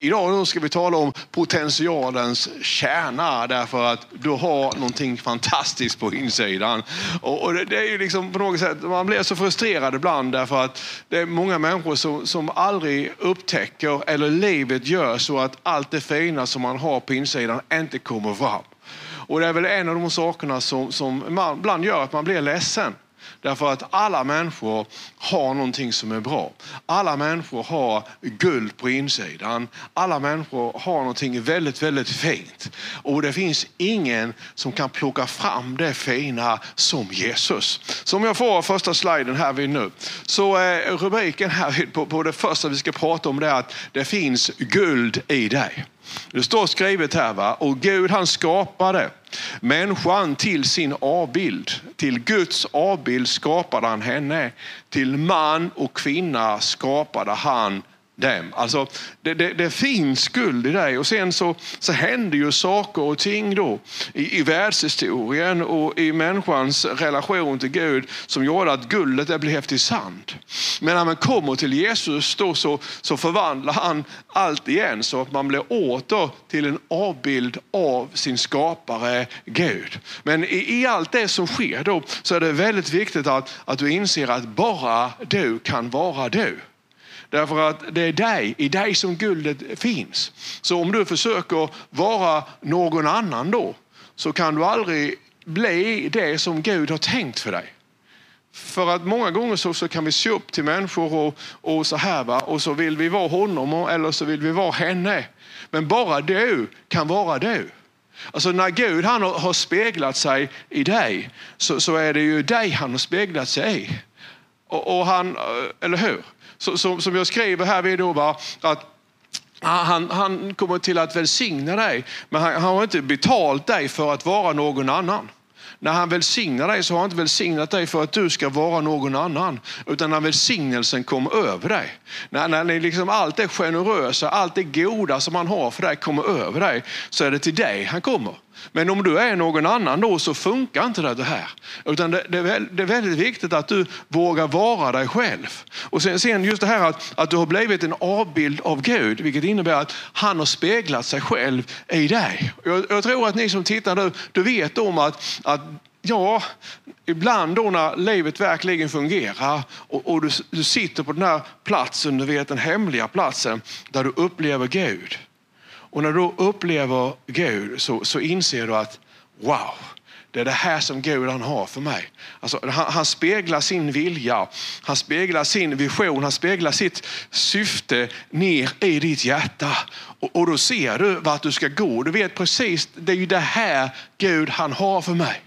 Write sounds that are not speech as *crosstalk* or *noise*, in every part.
Idag ska vi tala om potentialens kärna därför att du har någonting fantastiskt på insidan. Och, det, det, är ju liksom på något sätt, man blir så frustrerad ibland därför att det är många människor som, som aldrig upptäcker eller livet gör så att allt det fina som man har på insidan inte kommer fram. Och det är väl en av de sakerna som, som man, ibland gör att man blir ledsen. Därför att alla människor har någonting som är bra. Alla människor har guld på insidan. Alla människor har någonting väldigt, väldigt fint. Och det finns ingen som kan plocka fram det fina som Jesus. Så om jag får första sliden här vid nu. Så eh, rubriken här på, på det första vi ska prata om det är att det finns guld i dig. Det står skrivet här, va? och Gud han skapade människan till sin avbild. Till Guds avbild skapade han henne. Till man och kvinna skapade han dem. Alltså, det, det, det, finns skuld i dig och sen så, så händer ju saker och ting då i, i världshistorien och i människans relation till Gud som gjorde att guldet det blev till sand. Men när man kommer till Jesus då så, så förvandlar han allt igen så att man blir åter till en avbild av sin skapare Gud. Men i, i allt det som sker då så är det väldigt viktigt att, att du inser att bara du kan vara du. Därför att det är dig, i dig som guldet finns. Så om du försöker vara någon annan då, så kan du aldrig bli det som Gud har tänkt för dig. För att många gånger så, så kan vi se upp till människor och, och så här va? och så vill vi vara honom eller så vill vi vara henne. Men bara du kan vara du. Alltså när Gud han har speglat sig i dig så, så är det ju dig han har speglat sig i. Och, och han, eh, eller hur? Så, som, som jag skriver här vid då, va, att ah, han, han kommer till att välsigna dig, men han, han har inte betalt dig för att vara någon annan. När han välsignar dig så har han inte välsignat dig för att du ska vara någon annan, utan när välsignelsen kommer över dig. När, när liksom allt det generösa, allt det goda som han har för dig kommer över dig, så är det till dig han kommer. Men om du är någon annan då så funkar inte det här. Utan det, det, är väldigt viktigt att du vågar vara dig själv. Och sen, sen just det här att, att du har blivit en avbild av Gud, vilket innebär att han har speglat sig själv i dig. Jag, jag tror att ni som tittar nu, du vet om att, att ja, ibland då när livet verkligen fungerar och, och du, du sitter på den här platsen, du vet den hemliga platsen där du upplever Gud och när du upplever Gud så, så inser du att wow, det är det här som Gud han har för mig. Alltså, han, han, speglar sin vilja, han speglar sin vision, han speglar sitt syfte ner i ditt hjärta. Och, och då ser du vart du ska gå. Du vet precis, det är ju det här Gud han har för mig.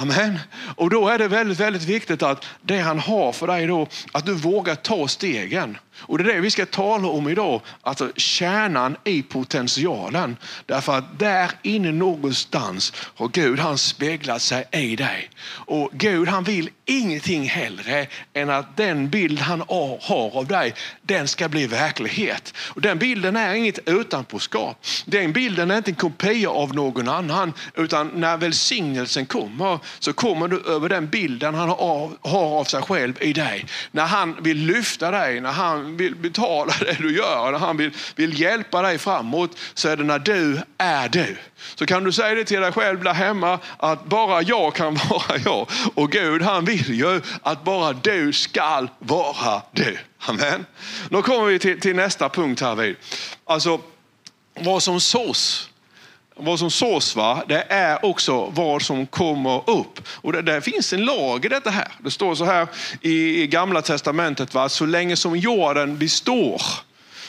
Amen. Och då är det väldigt, väldigt viktigt att det han har för dig då, att du vågar ta stegen. Och det är det vi ska tala om idag, alltså kärnan i potentialen. Därför att där inne någonstans har Gud han speglat sig i dig. Och Gud han vill ingenting hellre än att den bild han har av dig, den ska bli verklighet. Och den bilden är inget utanpåskap. Den bilden är inte en kopia av någon annan, utan när välsignelsen kommer så kommer du över den bilden han har av sig själv i dig. När han vill lyfta dig, när han vill betala *laughs* det du gör, när han vill, vill hjälpa dig framåt, så är det när du är du. Så kan du säga det till dig själv där hemma, att bara jag kan *laughs* vara jag. Och Gud han vill ju att bara du skall vara du. Amen. Då kommer vi till, till nästa punkt här vid. Alltså, vad som sås vad som sås, va? det är också vad som kommer upp. Och det, det finns en lag i detta här. Det står så här i, i gamla testamentet, va? så länge som jorden består.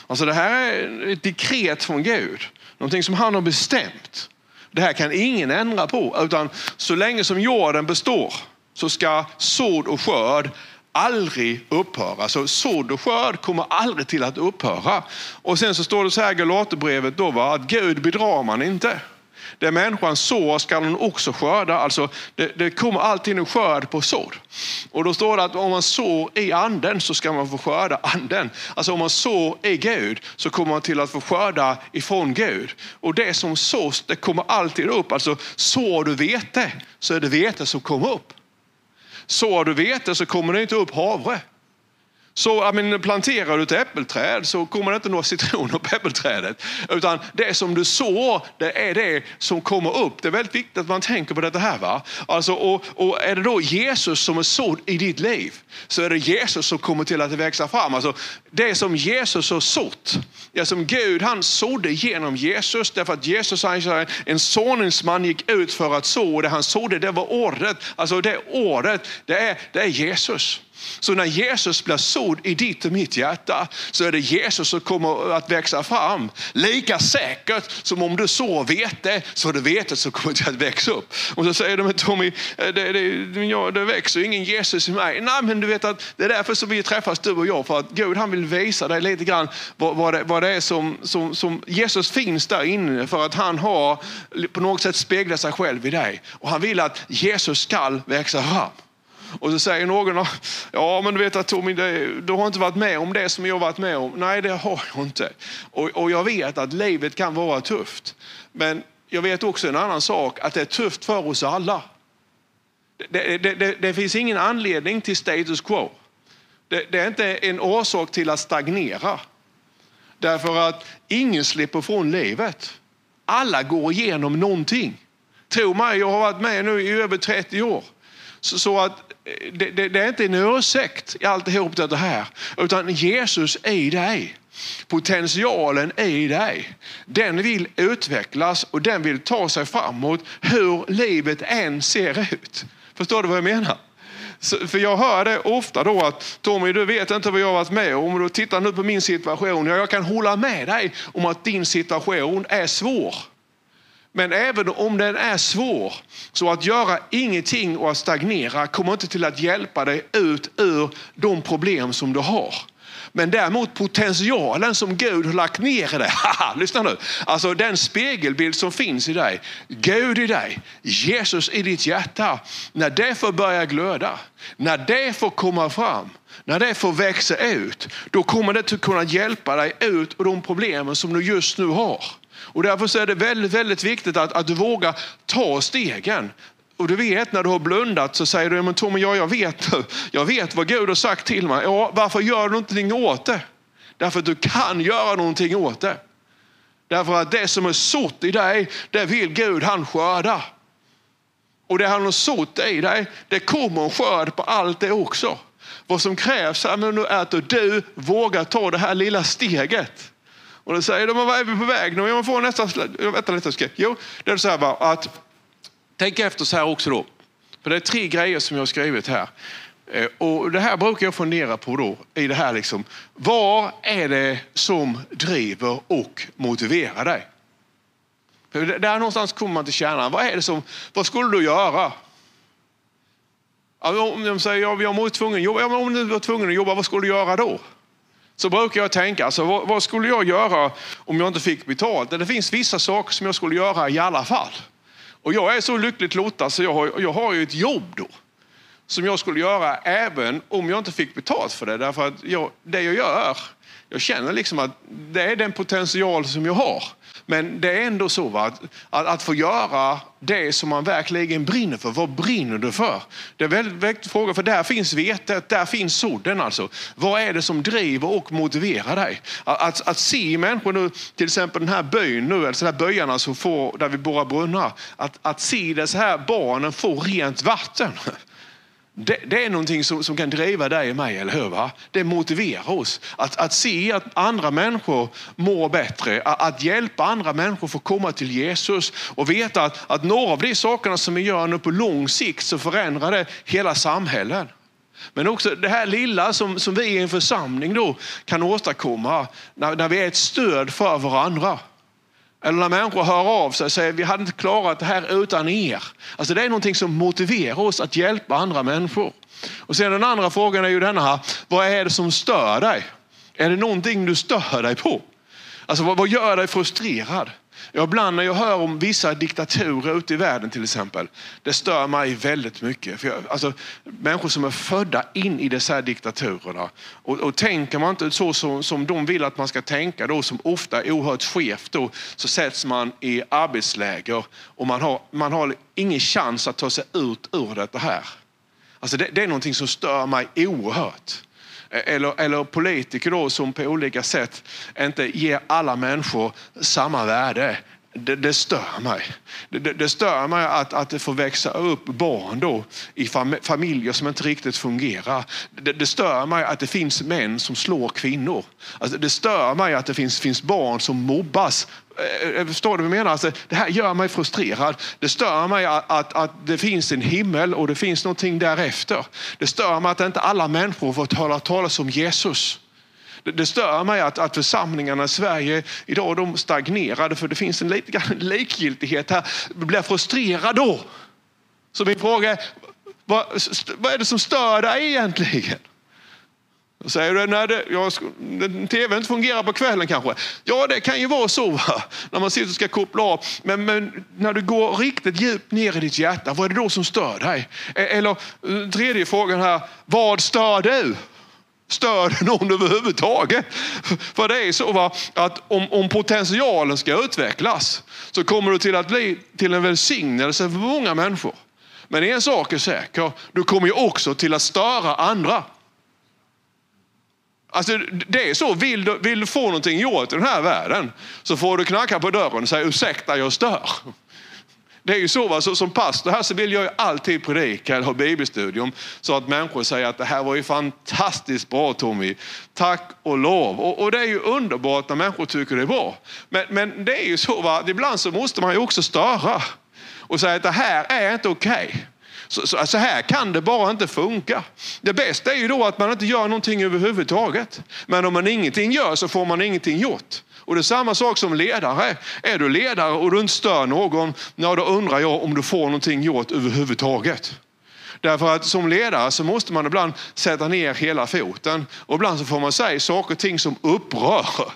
Alltså det här är ett dekret från Gud, någonting som han har bestämt. Det här kan ingen ändra på, utan så länge som jorden består så ska sådd och skörd aldrig upphöra. Så sådd och skörd kommer aldrig till att upphöra. Och sen så står det så här i Galaterbrevet då, va, att Gud bedrar man inte. Det människan sår ska hon också skörda. Alltså, det, det kommer alltid en skörd på sår. Och då står det att om man sår i anden så ska man få skörda anden. Alltså om man sår i Gud så kommer man till att få skörda ifrån Gud. Och det som sås det kommer alltid upp. Alltså sår du vete så är det vete som kommer upp. Sår du vete så kommer det inte upp havre. Så men, planterar du ett äppelträd så kommer det inte några citroner på äppelträdet. Utan det som du sår, det är det som kommer upp. Det är väldigt viktigt att man tänker på detta. här. Va? Alltså, och, och är det då Jesus som är sådd i ditt liv, så är det Jesus som kommer till att växa fram. Alltså, det som Jesus har sått, det som Gud han sådde genom Jesus, därför att Jesus han en såningsman gick ut för att så, och det han sådde det var ordet. Alltså det ordet, det är, det är Jesus. Så när Jesus blir sådd i ditt och mitt hjärta så är det Jesus som kommer att växa fram. Lika säkert som om du sår vete så är det vetet som kommer att växa upp. Och så säger de Tommy, eh, det, det, ja, det växer ingen Jesus i mig. Nej men du vet att det är därför som vi träffas du och jag. För att Gud han vill visa dig lite grann vad, vad, det, vad det är som, som, som Jesus finns där inne. För att han har på något sätt speglat sig själv i dig. Och han vill att Jesus ska växa fram. Och så säger någon, ja men du vet att Tommy, du har inte varit med om det som jag varit med om. Nej, det har jag inte. Och, och jag vet att livet kan vara tufft. Men jag vet också en annan sak, att det är tufft för oss alla. Det, det, det, det finns ingen anledning till status quo. Det, är inte en orsak till att stagnera. Därför att ingen slipper från livet. Alla går igenom någonting. Tro mig, jag har varit med nu i över 30 år. Så, så att eh, det, det, det, är inte en ursäkt i alltihop det här, utan Jesus är i dig. Potentialen är i dig. Den vill utvecklas och den vill ta sig framåt hur livet än ser ut. Förstår du vad jag menar? Så, för jag hör det ofta då att Tommy, du vet inte vad jag har varit med om. Du tittar nu på min situation. Ja, jag kan hålla med dig om att din situation är svår. Men även om den är svår, så att göra ingenting och att stagnera kommer inte till att hjälpa dig ut ur de problem som du har. Men däremot potentialen som Gud har lagt ner i dig. *laughs* lyssna nu. Alltså den spegelbild som finns i dig. Gud i dig, Jesus i ditt hjärta. När det får börja glöda, när det får komma fram, när det får växa ut, då kommer det att kunna hjälpa dig ut ur de problemen som du just nu har. Och därför är det väldigt, väldigt viktigt att, att du vågar ta stegen. Och du vet när du har blundat så säger du, men Tommy, ja, jag vet *laughs* Jag vet vad Gud har sagt till mig. Ja, varför gör du inte åt det? Därför att du kan göra någonting åt det. Därför att det som är sått i dig, det vill Gud han skörda. Och det han har sått i dig, det kommer en skörd på allt det också. Vad som krävs är att du vågar ta det här lilla steget. Och då säger de, vad är vi på väg nu? Jag får nästa, vänta lite, ska. Jo, det är så här bara, att tänk efter så här också då. För det är tre grejer som jag har skrivit här. Eh, och det här brukar jag fundera på då, i det här liksom. Vad är det som driver och motiverar dig? För där någonstans kommer man till kärnan. Vad är det som, vad skulle du göra? Om de säger, ja, jag var tvungen att jobba. Ja, men om du var tvungen att jobba, vad skulle du göra då? Så brukar jag tänka, alltså, vad, vad, skulle jag göra om jag inte fick betalt? Det finns vissa saker som jag skulle göra i alla fall. Och jag är så lyckligt lottad så jag har, jag har ju ett jobb då. Som jag skulle göra även om jag inte fick betalt för det. Därför att jag, det jag gör, jag känner liksom att det är den potential som jag har. Men det är ändå så va? Att, att få göra det som man verkligen brinner för. Vad brinner du för? Det är en väldigt viktig fråga, för där finns vetet, där finns sodden. Alltså. Vad är det som driver och motiverar dig? Att, att, att se människor nu, till exempel den här byn nu, eller så här byarna som får, där vi borrar brunnar. Att, att se dessa här barnen få rent vatten. Det, det, är någonting som, som, kan driva dig och mig, eller hur? Va? Det motiverar oss. Att, att se att andra människor mår bättre, att, att hjälpa andra människor att få komma till Jesus och veta att, att några av de sakerna som vi gör nu på lång sikt så förändrar det hela samhällen. Men också det här lilla som, som vi i en församling då kan åstadkomma när, när vi är ett stöd för varandra. Eller när människor hör av sig och säger vi hade inte klarat det här utan er. Alltså det är någonting som motiverar oss att hjälpa andra människor. Och sen den andra frågan är ju denna här, vad är det som stör dig? Är det någonting du stör dig på? Alltså vad, vad gör dig frustrerad? Ja, ibland när jag hör om vissa diktaturer ute i världen till exempel, det stör mig väldigt mycket. För jag, alltså, människor som är födda in i dessa diktaturerna. Och, och tänker man inte så som, som de vill att man ska tänka, då, som ofta är oerhört skevt, då, så sätts man i arbetsläger och man har, man har ingen chans att ta sig ut ur detta här. Alltså det, det är någonting som stör mig oerhört eller, eller politiker då som på olika sätt inte ger alla människor samma värde det, det, stör mig. Det, det, stör mig att, att det får växa upp barn då i fam, familjer som inte riktigt fungerar. Det, det, stör mig att det finns män som slår kvinnor. Alltså, det stör mig att det finns, finns barn som mobbas. Eh, eh, förstår du vad jag menar? Alltså, det här gör mig frustrerad. Det stör mig att, att, att, det finns en himmel och det finns någonting därefter. Det stör mig att inte alla människor får höra talas om Jesus. Det stör mig att, att församlingarna i Sverige idag de stagnerade för det finns en *laughs* likgiltighet här. Jag blir frustrerad då. Så min fråga är, vad, vad är det som stör dig egentligen? Då säger du, när det, ja, tvn inte fungerar på kvällen kanske. Ja, det kan ju vara så *laughs* va? när man sitter och ska koppla av. Men, men, när du går riktigt djupt ner i ditt hjärta, vad är det då som stör dig? E-, eller eh, tredje frågan här, vad stör du? Stör det någon överhuvudtaget? För det är så va, att om, om potentialen ska utvecklas så kommer du till att bli till en välsignelse för många människor. Men en sak är säker, du kommer ju också till att störa andra. Alltså, det är så, vill du, vill du få någonting gjort i den här världen så får du knacka på dörren och säga ursäkta jag stör. Det är ju så, va? så som pastor här så vill jag ju alltid predika eller ha bibelstudium så att människor säger att det här var ju fantastiskt bra Tommy. Tack och lov. Och, och det är ju underbart när människor tycker det är bra. Men, men det är ju så, va? ibland så måste man ju också störa och säga att det här är inte okej. Okay. Så, så, så, här kan det bara inte funka. Det bästa är ju då att man inte gör någonting överhuvudtaget. Men om man ingenting gör så får man ingenting gjort. Och det är samma sak som ledare. Är du ledare och du inte stör någon, ja, då undrar jag om du får någonting gjort överhuvudtaget. Därför att som ledare så måste man ibland sätta ner hela foten och ibland så får man säga saker och ting som upprör. *laughs*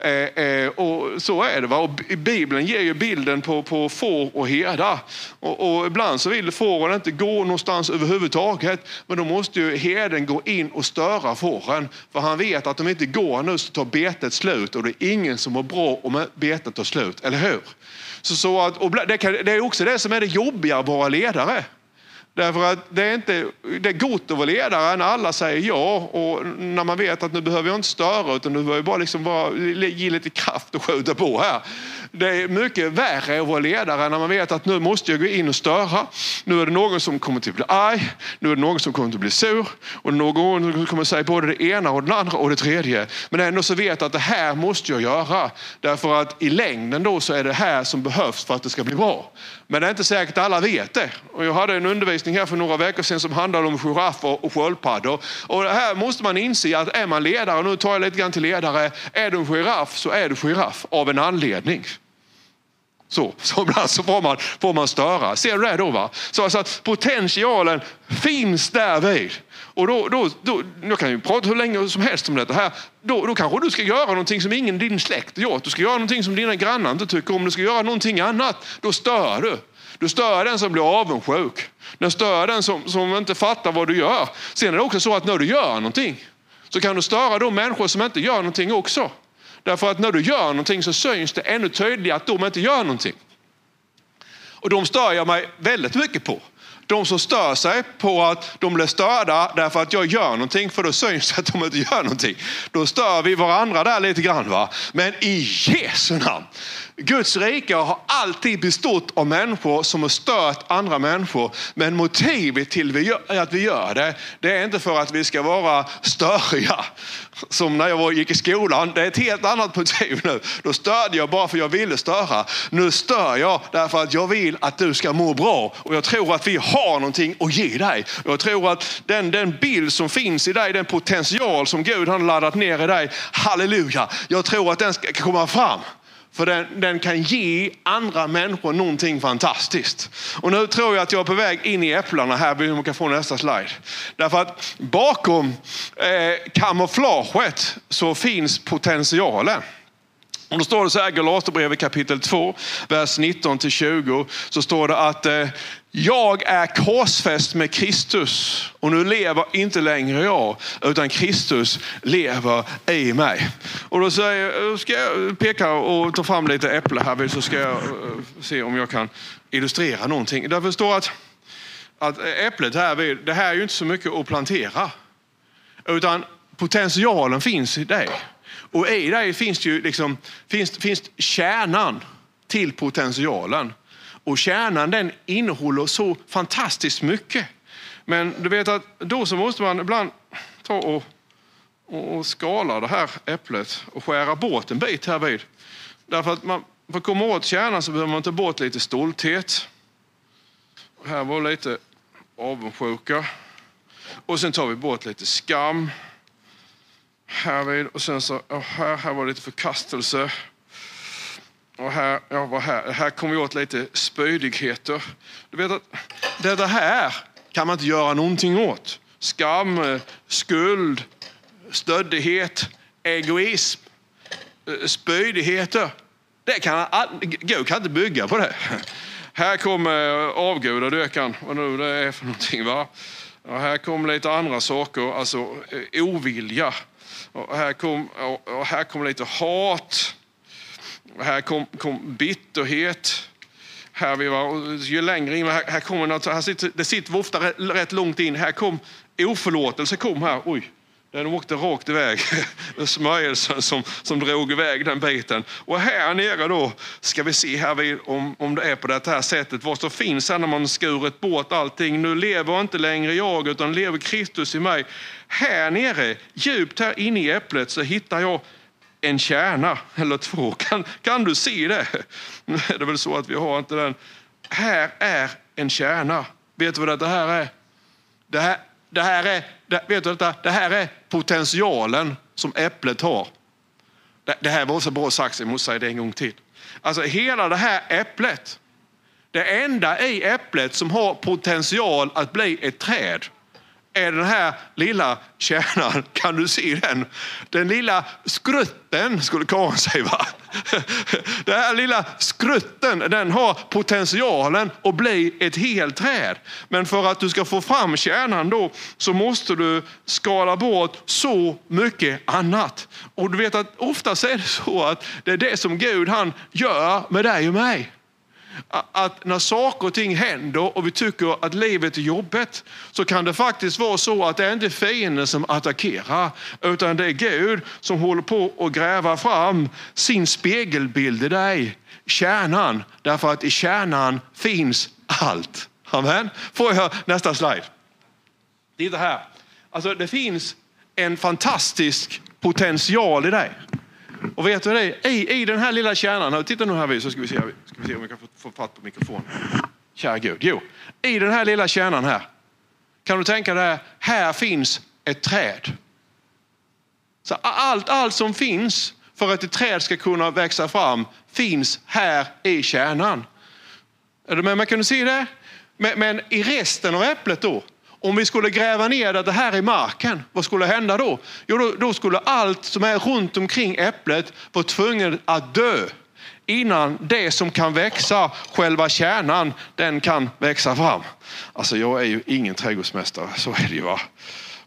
Eh, eh, och så är det. Va? Och Bibeln ger ju bilden på, på får och herdar. Och, och ibland så vill fåren inte gå någonstans överhuvudtaget. Men då måste ju herden gå in och störa fåren. För han vet att de inte går nu så tar betet slut och det är ingen som mår bra om betet tar slut. Eller hur? Så, så att, och det, kan, det är också det som är det jobbiga att vara ledare. Därför att det är, inte, det är gott att vara ledare när alla säger ja och när man vet att nu behöver jag inte störa utan nu behöver jag bara, liksom bara ge lite kraft och skjuta på här. Det är mycket värre att vara ledare när man vet att nu måste jag gå in och störa. Nu är det någon som kommer att bli arg, nu är det någon som kommer att bli sur och någon som kommer att säga både det ena och det andra och det tredje. Men ändå så vet jag att det här måste jag göra. Därför att i längden då så är det här som behövs för att det ska bli bra. Men det är inte säkert att alla vet det. Och jag hade en undervisning här för några veckor sedan som handlade om giraffer och sköldpaddor. Och här måste man inse att är man ledare, och nu tar jag lite grann till ledare, är du en giraff så är du giraff av en anledning. Så, så ibland så får man, får man störa. Ser du det då? Va? Så alltså att potentialen finns där vid. Och då, då, då, jag kan ju prata hur länge som helst om detta här. Då, då kanske du ska göra någonting som ingen i din släkt har gjort. Du ska göra någonting som dina grannar inte tycker om. Du ska göra någonting annat. Då stör du. Du stör den som blir avundsjuk. Du stör den som, som inte fattar vad du gör. Sen är det också så att när du gör någonting så kan du störa de människor som inte gör någonting också. Därför att när du gör någonting så syns det ännu tydligare att de inte gör någonting. Och de stör jag mig väldigt mycket på. De som stör sig på att de blir störda därför att jag gör någonting, för då syns det att de inte gör någonting. Då stör vi varandra där lite grann. Va? Men i Jesu namn, Guds rike har alltid bestått av människor som har stört andra människor. Men motivet till att vi gör det, det är inte för att vi ska vara störiga. Som när jag gick i skolan, det är ett helt annat motiv nu. Då störde jag bara för att jag ville störa. Nu stör jag därför att jag vill att du ska må bra. Och jag tror att vi har någonting att ge dig. Jag tror att den, den bild som finns i dig, den potential som Gud har laddat ner i dig, halleluja. Jag tror att den ska komma fram. För den, den, kan ge andra människor någonting fantastiskt. Och nu tror jag att jag är på väg in i äpplena här. Vi kan få nästa slide. Därför att bakom eh, kamouflaget så finns potentialen. Och då står det så här, Galaterbrevet kapitel 2, vers 19 till 20. Så står det att eh, jag är korsfäst med Kristus och nu lever inte längre jag utan Kristus lever i mig. Och då säger, eh, ska jag peka och ta fram lite äpple här så ska jag eh, se om jag kan illustrera någonting. Därför står att, att äpplet här, det här är ju inte så mycket att plantera. Utan potentialen finns i dig. Och i dig finns ju liksom, finns, finns kärnan till potentialen. Och kärnan den innehåller så fantastiskt mycket. Men du vet att då så måste man ibland ta och, och, och skala det här äpplet och skära bort en bit här vid. Därför att man, för att komma åt kärnan så behöver man ta bort lite stolthet. Här var lite avundsjuka. Och sen tar vi bort lite skam. Härvid. Och sen så, oh, här, här var lite förkastelse. Och här, ja, vad här, här kom vi åt lite spydigheter. Du vet att det här kan man inte göra någonting åt. Skam, eh, skuld, stöddighet, egoism, eh, Spydigheter. Det kan, Gud kan inte bygga på det. Här kommer eh, avgudadyrkan, vad nu det är för någonting. Va? Och här kommer lite andra saker, alltså ovilja. Och här kom, och här kom lite hat. Och här kom, kom bitterhet. Här vi var, ju längre in, här, här kommer något, här sitter, det sitter ofta rätt, långt in. Här kom oförlåtelse kom här. Oj, den åkte rakt iväg. *laughs* Smörjelsen som, som drog iväg den biten. Och här nere då ska vi se här om, om det är på det här sättet. Vad som finns här när man skurit bort allting. Nu lever inte längre jag utan lever Kristus i mig. Här nere, djupt här inne i äpplet så hittar jag en kärna eller två. *laughs* Kan, kan du se det? Nu *laughs* är det väl så att vi har inte den. Här är en kärna. Vet du vad det här är? Det här, det här är, det, vet du detta? Det här är potentialen som äpplet har. Det, det här var så bra sagt så jag måste säga det en gång till. Alltså hela det här äpplet, det enda i äpplet som har potential att bli ett träd är den här lilla kärnan. *laughs* Kan du se den? Den lilla skrutten skulle Karin säga. Va? *laughs* Den här lilla skrutten den har potentialen att bli ett helt träd. Men för att du ska få fram kärnan då så måste du skala bort så mycket annat. Och du vet att oftast är det så att det är det som Gud han gör med dig och mig att när saker och ting händer och vi tycker att livet är jobbigt så kan det faktiskt vara så att det är inte fienden som attackerar utan det är Gud som håller på att gräva fram sin spegelbild i dig, kärnan. Därför att i kärnan finns allt. Amen. Får jag nästa slide? Titta här. Alltså det finns en fantastisk potential i dig. Och vet du det? I, I den här lilla kärnan, titta nu här så ska vi se, ska vi se om vi kan få, få fatt på mikrofonen. Kära Gud. Jo, i den här lilla kärnan här, kan du tänka dig, här finns ett träd. Så allt, allt som finns för att ett träd ska kunna växa fram finns här i kärnan. Är du med mig? Kan du se det? Men, men i resten av äpplet då, om vi skulle gräva ner det här i marken, vad skulle hända då? Jo, då, då skulle allt som är runt omkring äpplet vara tvunget att dö innan det som kan växa, själva kärnan, den kan växa fram. Alltså jag är ju ingen trädgårdsmästare, så är det ju. Va?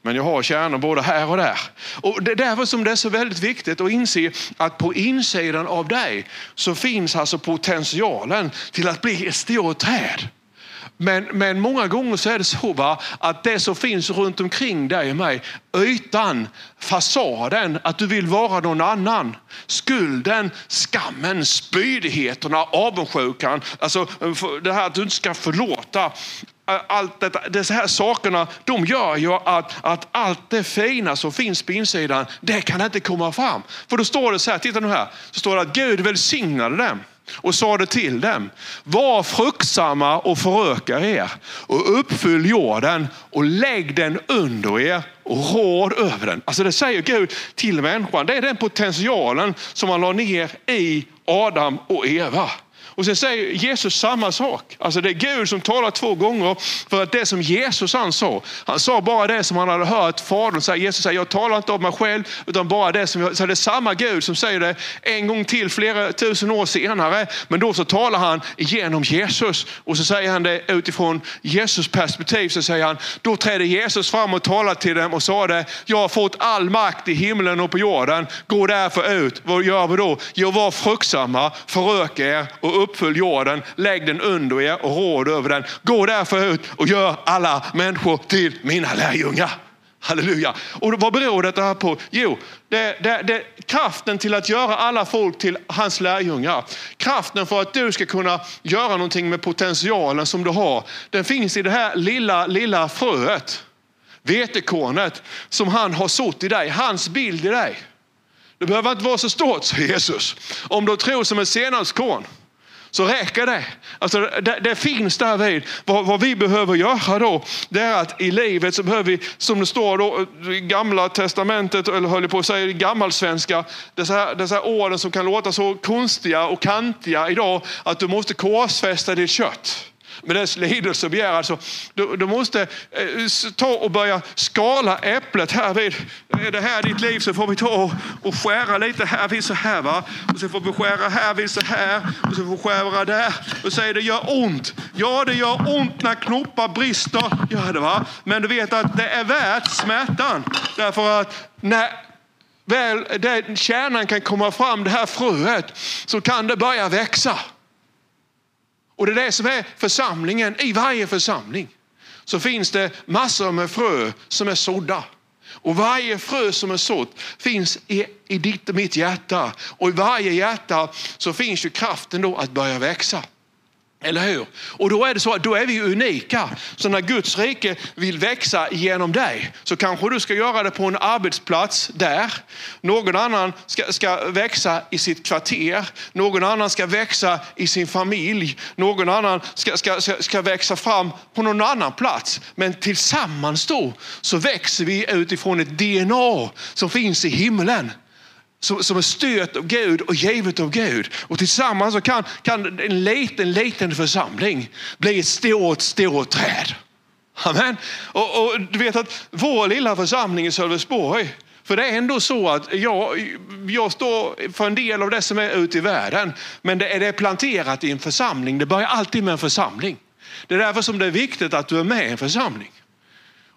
Men jag har kärnor både här och där. Och det är därför som det är så väldigt viktigt att inse att på insidan av dig så finns alltså potentialen till att bli ett stort träd. Men, men många gånger så är det så va, att det som finns runt omkring dig och mig, ytan, fasaden, att du vill vara någon annan. Skulden, skammen, spydigheterna, avundsjukan, alltså det här att du inte ska förlåta. Allt detta, dessa här sakerna, de gör ju att, att allt det fina som finns på insidan, det kan inte komma fram. För då står det så här, titta nu här, så står det att Gud välsignade dem och sade till dem, var fruktsamma och föröka er och uppfyll jorden och lägg den under er och råd över den. Alltså det säger Gud till människan. Det är den potentialen som han la ner i Adam och Eva. Och sen säger Jesus samma sak. Alltså det är Gud som talar två gånger för att det som Jesus han sa, han sa bara det som han hade hört Fadern säga. Jesus säger, jag talar inte om mig själv utan bara det som jag, så det är samma Gud som säger det en gång till flera tusen år senare. Men då så talar han genom Jesus och så säger han det utifrån Jesus perspektiv så säger han, då trädde Jesus fram och talade till dem och sa det, jag har fått all makt i himlen och på jorden. Gå därför ut. Vad gör vi då? Jo, var fruktsamma, förök er och uppfölj jorden, lägg den under er och råd över den. Gå därför ut och gör alla människor till mina lärjungar. Halleluja. Och vad beror detta på? Jo, det, det, det, kraften till att göra alla folk till hans lärjungar. Kraften för att du ska kunna göra någonting med potentialen som du har. Den finns i det här lilla, lilla fröet. Vetekornet som han har sått i dig. Hans bild i dig. Det behöver inte vara så stort, säger Jesus. Om du tror som ett senapskorn så räcker det. Alltså, det, det finns där vid. Vad, vad, vi behöver göra då, det är att i livet så behöver vi, som det står då, i gamla testamentet, eller höll jag på att säga i gammalsvenska, dessa, dessa orden som kan låta så konstiga och kantiga idag, att du måste korsfästa ditt kött med dess lidelse och begär. Alltså, du, du måste eh, ta och börja skala äpplet här vid. Är det här ditt liv så får vi ta och skära lite här vid så här. Va? Och så får vi skära här vid så här. Och så får vi skära där. Och säger det gör ont. Ja, det gör ont när knoppar brister. Ja, det, va? Men du vet att det är värt smärtan. Därför att när väl den kärnan kan komma fram, det här fröet, så kan det börja växa. Och det är det som är församlingen. I varje församling så finns det massor med frö som är sådda. Och varje frö som är sått finns i, i ditt och mitt hjärta. Och i varje hjärta så finns ju kraften då att börja växa. Eller hur? Och då är det så att då är vi unika. Så när Guds rike vill växa genom dig så kanske du ska göra det på en arbetsplats där. Någon annan ska, ska växa i sitt kvarter. Någon annan ska växa i sin familj. Någon annan ska, ska, ska, ska växa fram på någon annan plats. Men tillsammans då så växer vi utifrån ett DNA som finns i himlen som, är stört av Gud och givet av Gud. Och tillsammans så kan, kan en liten, liten församling bli ett stort, stort träd. Amen. Och, och du vet att vår lilla församling i Sölvesborg, för det är ändå så att jag, jag står för en del av det som är ute i världen, men det är, det planterat i en församling. Det börjar alltid med en församling. Det är därför som det är viktigt att du är med i en församling.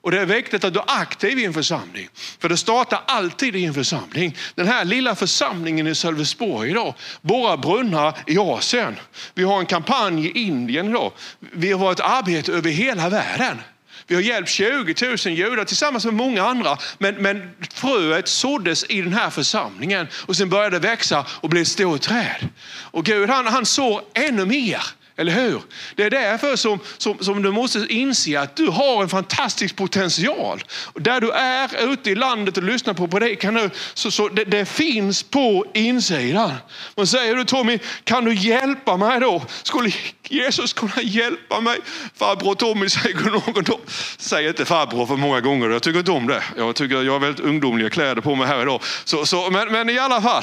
Och det är viktigt att du är aktiv i en församling. För det startar alltid i en församling. Den här lilla församlingen i Sölvesborg idag, Borra brunnar i Asien. Vi har en kampanj i Indien idag. Vi har ett arbete över hela världen. Vi har hjälpt 20 000 judar tillsammans med många andra. Men, men fröet såddes i den här församlingen och sen började det växa och bli ett stort träd. Och Gud han, han sår ännu mer. Eller hur? Det är därför som, som, som, du måste inse att du har en fantastisk potential. Där du är ute i landet och lyssnar på predikan så, så det, det, finns på insidan. Men säger du Tommy, kan du hjälpa mig då? Skulle Jesus kunna hjälpa mig? Farbror Tommy säger någon då. Säg inte farbror för många gånger, jag tycker inte om det. Jag tycker jag har väldigt ungdomliga kläder på mig här idag. Så, så, men, men i alla fall,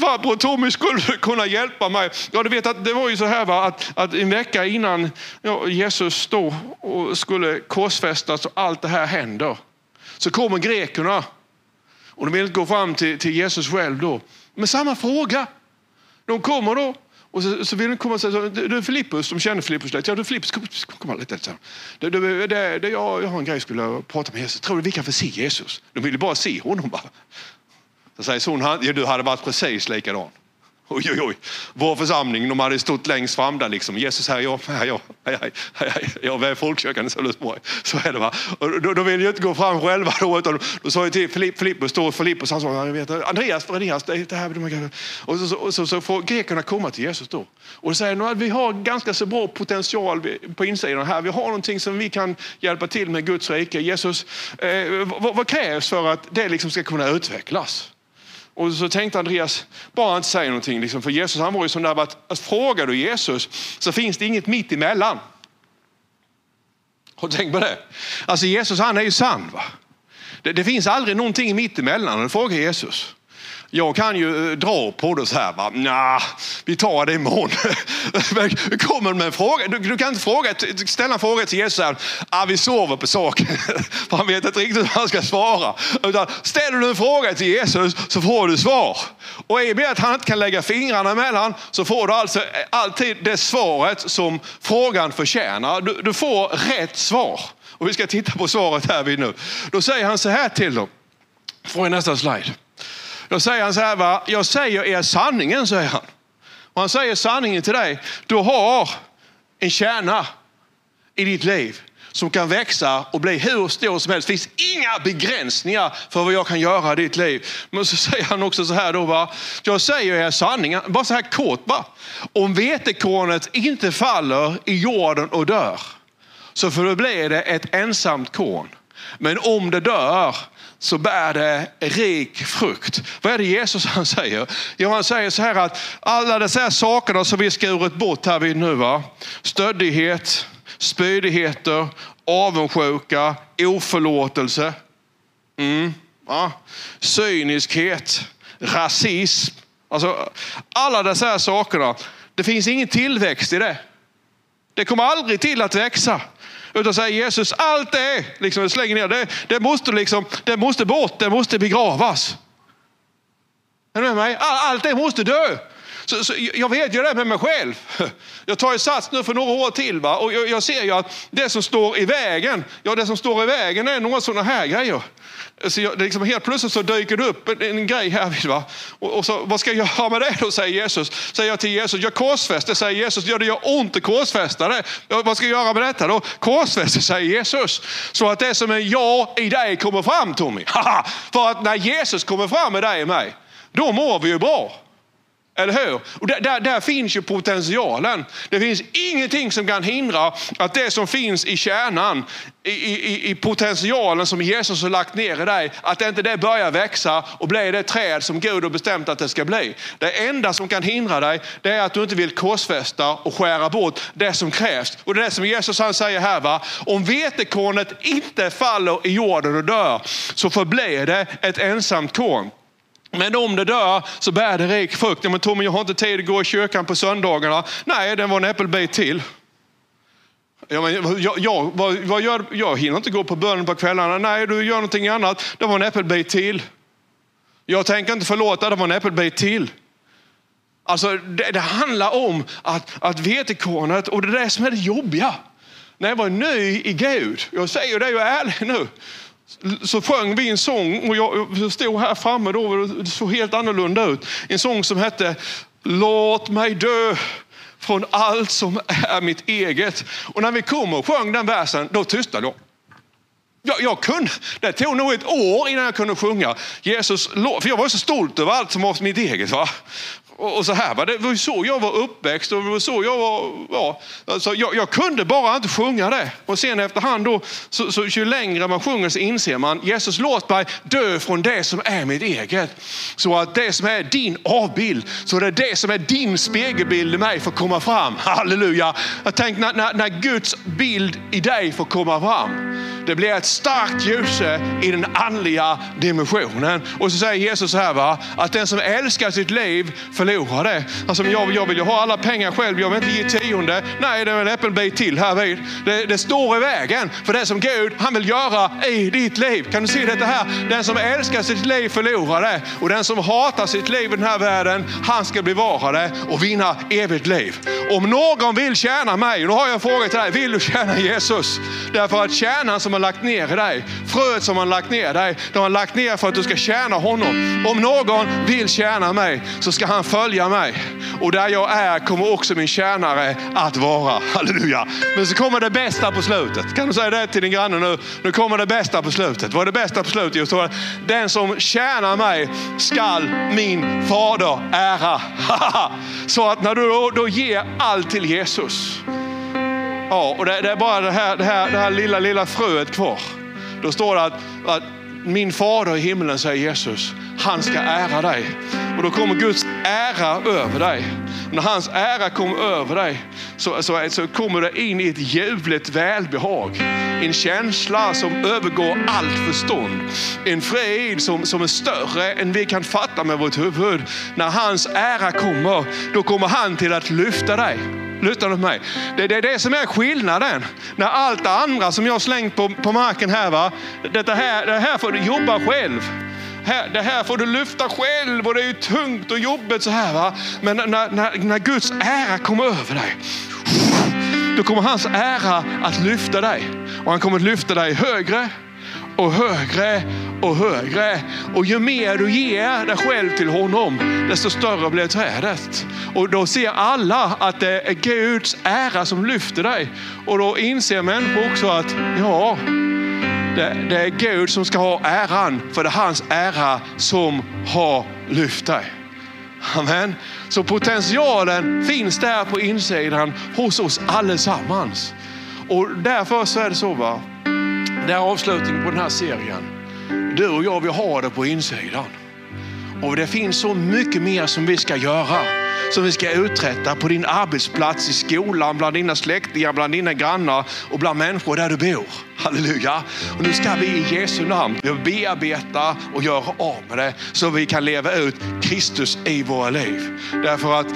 farbror Tommy skulle kunna hjälpa mig. Ja, du vet att det var ju så här va? Att, att en vecka innan ja, Jesus stod och skulle korsfästas och allt det här händer, så kommer grekerna och de vill inte gå fram till, till Jesus själv då. med samma fråga. De kommer då och så, så vill de komma och säga, du Filippus, de känner Filippus lite. Ja du Filippus, kom, kom här lite. Det, det, det, det, jag, jag har en grej jag skulle prata med Jesus. Tror du vi kan få se Jesus? De vill ju bara se honom bara. Så säger hon, ja, du hade varit precis likadan. Oj, oj, oj. Vår församling, de hade stått längst fram där liksom. Jesus, här är jag, här är jag, här är jag, här är jag. är folkkyrkan i Sölvesborg. Så är det va. Och då, då vill ju inte gå fram själva då, utan då sa jag till Filipp, Filippus, då Filippus, han sa, jag vet, Andreas, Andreas, det, det här, och så, så, så, så får grekerna komma till Jesus då. Och då säger att vi har ganska så bra potential på insidan här. Vi har någonting som vi kan hjälpa till med Guds rike. Jesus, eh, vad, vad krävs för att det liksom ska kunna utvecklas? Och så tänkte Andreas, bara inte säga någonting. Liksom, för Jesus han var ju sån där att, att frågar du Jesus så finns det inget mitt emellan. Har du tänkt på det? Alltså Jesus han är ju sann. Va? Det, det finns aldrig någonting mitt emellan. Och frågar Jesus. Jag kan ju eh, dra på det så här. Va? Nah, vi tar det imorgon. *laughs* kommer med en fråga. Du, du, kan inte fråga, ställa en fråga till Jesus. Här, ah, vi sover på saken. För *laughs* han vet inte riktigt hur han ska svara. Utan ställer du en fråga till Jesus så får du svar. Och i och med att han inte kan lägga fingrarna emellan så får du alltså eh, alltid det svaret som frågan förtjänar. Du, du får rätt svar. Och vi ska titta på svaret här vid nu. Då säger han så här till dem. Får jag nästa slide. Då säger han så här, va? jag säger er sanningen, säger han. Och han säger sanningen till dig. Du har en kärna i ditt liv som kan växa och bli hur stor som helst. Det finns inga begränsningar för vad jag kan göra i ditt liv. Men så säger han också så här då, va? jag säger er sanningen, bara så här kort bara. Om vetekornet inte faller i jorden och dör, så förblir det ett ensamt korn. Men om det dör så bär det rik frukt. Vad är det Jesus han säger? Jo, han säger så här att alla dessa sakerna som vi skurit bort här vid nu, va? stöddighet, spydigheter, avundsjuka, oförlåtelse, mm, va? cyniskhet, rasism. Alltså, alla dessa här sakerna, det finns ingen tillväxt i det. Det kommer aldrig till att växa. Utan säger Jesus, allt det, liksom, slänger ner, det, det, måste liksom, det måste bort, det måste begravas. Är du med mig? Allt det måste dö. Så, så, jag vet ju det med mig själv. Jag tar ju sats nu för några år till va? och jag, jag, ser ju att det som står i vägen, ja det som står i vägen är några sådana här grejer. Så jag, liksom helt plötsligt så dyker det upp en, en grej här. Va? Och, och, så, vad ska jag göra med det då, säger Jesus. Säger jag till Jesus, jag korsfäster, säger Jesus. Ja, det gör ont att korsfästa det. Ja, vad ska jag göra med detta då? Korsfäster, säger Jesus. Så att det som är jag i dig kommer fram Tommy. *laughs* För att när Jesus kommer fram med dig och mig, då mår vi ju bra. Eller hur? Och där, där, där, finns ju potentialen. Det finns ingenting som kan hindra att det som finns i kärnan, i, i, i potentialen som Jesus har lagt ner i dig, att inte det börjar växa och bli det träd som Gud har bestämt att det ska bli. Det enda som kan hindra dig, det är att du inte vill korsfästa och skära bort det som krävs. Och det är det som Jesus han säger här, va? om vetekornet inte faller i jorden och dör, så förblir det ett ensamt korn. Men om det dör så bär det rik frukt. Ja, men Tommy, jag har inte tid att gå i kyrkan på söndagarna. Nej, den var en äppelbit till. Ja, men jag, jag, vad, vad gör, jag hinner inte gå på bönen på kvällarna. Nej, du gör någonting annat. Det var en äppelbit till. Jag tänker inte förlåta, det var en äppelbit till. Alltså, det, det handlar om att, att vetekornet, och det är det som är det jobbiga. När jag var ny i Gud, jag säger det, jag är ärlig nu så sjöng vi en sång och jag stod här framme då och det såg helt annorlunda ut. En sång som hette Låt mig dö från allt som är mitt eget. Och när vi kom och sjöng den versen, då tystnade jag. Jag, jag kunde, det tog nog ett år innan jag kunde sjunga Jesus, för jag var så stolt över allt som var mitt eget. Va? Och så här. Va? Det var så jag var uppväxt och det var så jag var. Ja. Alltså, jag, jag, kunde bara inte sjunga det. Och sen efterhand då, så, så, ju längre man sjunger så inser man, Jesus låt mig dö från det som är mitt eget. Så att det som är din avbild, så det är det som är din spegelbild i mig får komma fram. *laughs* Halleluja. Jag tänkte när, när, när Guds bild i dig får komma fram. Det blir ett starkt ljus i den andliga dimensionen. Och så säger Jesus så här, va? att den som älskar sitt liv förlorar det. Alltså, jag, jag vill ju ha alla pengar själv, jag vill inte ge tionde. Nej, det är en äppelbit till här vid. Det, det står i vägen för det som Gud han vill göra i ditt liv. Kan du se detta här? Den som älskar sitt liv förlorar det. Och den som hatar sitt liv i den här världen, han ska bevara det och vinna evigt liv. Om någon vill tjäna mig, då har jag en fråga till dig. Vill du tjäna Jesus? Därför att tjänaren som har lagt ner i dig, fröet som han lagt ner i dig, de har lagt ner för att du ska tjäna honom. Om någon vill tjäna mig så ska han följa mig. Och där jag är kommer också min tjänare att vara. Halleluja. Men så kommer det bästa på slutet. Kan du säga det till din granne nu? Nu kommer det bästa på slutet. Vad är det bästa på slutet? Just det. Den som tjänar mig skall min fader ära. *laughs* så att när du då, då ger allt till Jesus Ja, och det, det, är bara det här, det, här, det här lilla, lilla fröet kvar. Då står det att, att min fader i himlen, säger Jesus, han ska ära dig. Och då kommer Guds ära över dig. När hans ära kommer över dig så, så, så kommer det in i ett ljuvligt välbehag. En känsla som övergår allt förstånd. En frid som, som är större än vi kan fatta med vårt huvud. När hans ära kommer, då kommer han till att lyfta dig. Lyssna på mig. Det, det är det som är skillnaden. När allt det andra som jag slängt på, på marken här, va? Detta här, det här får du jobba själv. Här, det här får du lyfta själv och det är ju tungt och jobbigt så här. Va? Men när, när, när Guds ära kommer över dig, då kommer hans ära att lyfta dig. Och han kommer att lyfta dig högre och högre och högre. Och ju mer du ger dig själv till honom, desto större blir trädet. Och då ser alla att det är Guds ära som lyfter dig. Och då inser människor också att ja, det, det är Gud som ska ha äran, för det är hans ära som har lyft dig. Amen. Så potentialen finns där på insidan hos oss allesammans. Och därför så är det så va. Det är avslutningen på den här serien. Du och jag, vi har det på insidan. Och det finns så mycket mer som vi ska göra. Som vi ska uträtta på din arbetsplats, i skolan, bland dina släktingar, bland dina grannar och bland människor där du bor. Halleluja. Och nu ska vi i Jesu namn bearbeta och göra av med det så vi kan leva ut Kristus i våra liv. Därför att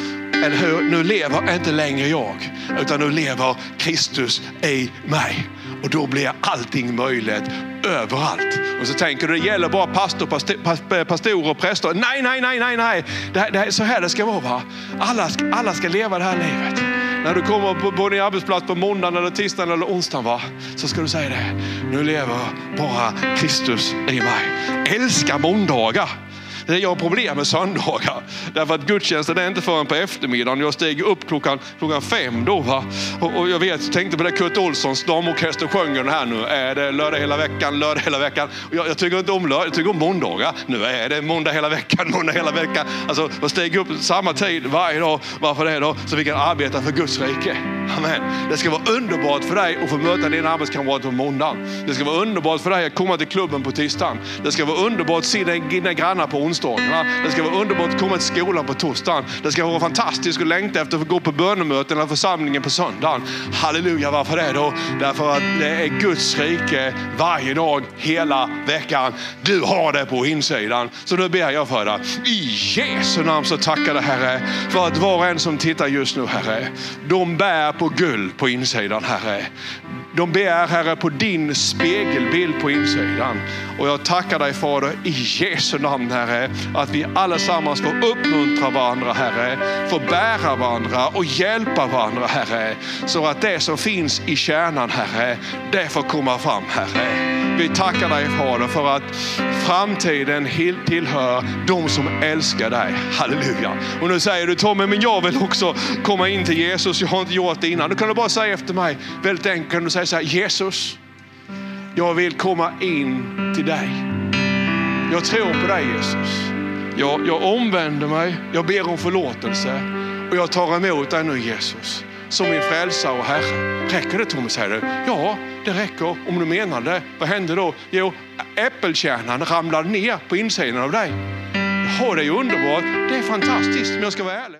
eller hur? Nu lever inte längre jag, utan nu lever Kristus i mig. Och då blir allting möjligt överallt. Och så tänker du, det gäller bara pastor, pastor, eh, pastorer och präster. Nej, nej, nej, nej, nej. Det, det är så här det ska vara. Va? Alla, alla ska leva det här livet. När du kommer på, på din arbetsplats på måndagen, eller tisdagen eller onsdagen va? så ska du säga det. Nu lever bara Kristus i mig. Älska måndagar. Jag har problem med söndagar. Därför att gudstjänsten är inte förrän på eftermiddagen. Jag steg upp klockan, klockan fem då. Va? Och, och jag vet, tänkte på det Kurt Olssons damorkester sjöng den här nu. Är det lördag hela veckan, lördag hela veckan. Jag, jag tycker inte om lördag, jag tycker om måndagar. Nu är det måndag hela veckan, *laughs* måndag hela veckan. Alltså, jag steg upp samma tid varje dag. Varför det då? Så vi kan arbeta för Guds rike. Amen. Det ska vara underbart för dig att få möta dina arbetskamrater på måndagen. Det ska vara underbart för dig att komma till klubben på tisdagen. Det ska vara underbart att se dina grannar på onsdagarna. Det ska vara underbart att komma till skolan på torsdagen. Det ska vara fantastiskt att längta efter att få gå på bönemöten eller församlingen på söndagen. Halleluja, varför det då? Därför att det är Guds rike varje dag, hela veckan. Du har det på insidan. Så nu ber jag för dig. I Jesu namn så tackar jag Herre för att var och en som tittar just nu Herre, de bär på guld på insidan Herre. De begär, Herre på din spegelbild på insidan. Och jag tackar dig Fader i Jesu namn Herre, att vi allesammans får uppmuntra varandra Herre, får bära varandra och hjälpa varandra Herre. Så att det som finns i kärnan Herre, det får komma fram Herre. Vi tackar dig Fader för att framtiden tillhör de som älskar dig. Halleluja. Och nu säger du Tommy, men jag vill också komma in till Jesus. Jag har inte gjort det innan. Då kan du bara säga efter mig, väldigt enkelt, kan du säga så här, Jesus, jag vill komma in till dig. Jag tror på dig Jesus. Jag, jag omvänder mig, jag ber om förlåtelse och jag tar emot dig nu Jesus som min frälsare och Herre. Räcker det Tommy, säger du? Ja, det räcker om du menar det. Vad hände då? Jo, äppelkärnan ramlade ner på insidan av dig. Ja, det är underbart. Det är fantastiskt om jag ska vara ärlig.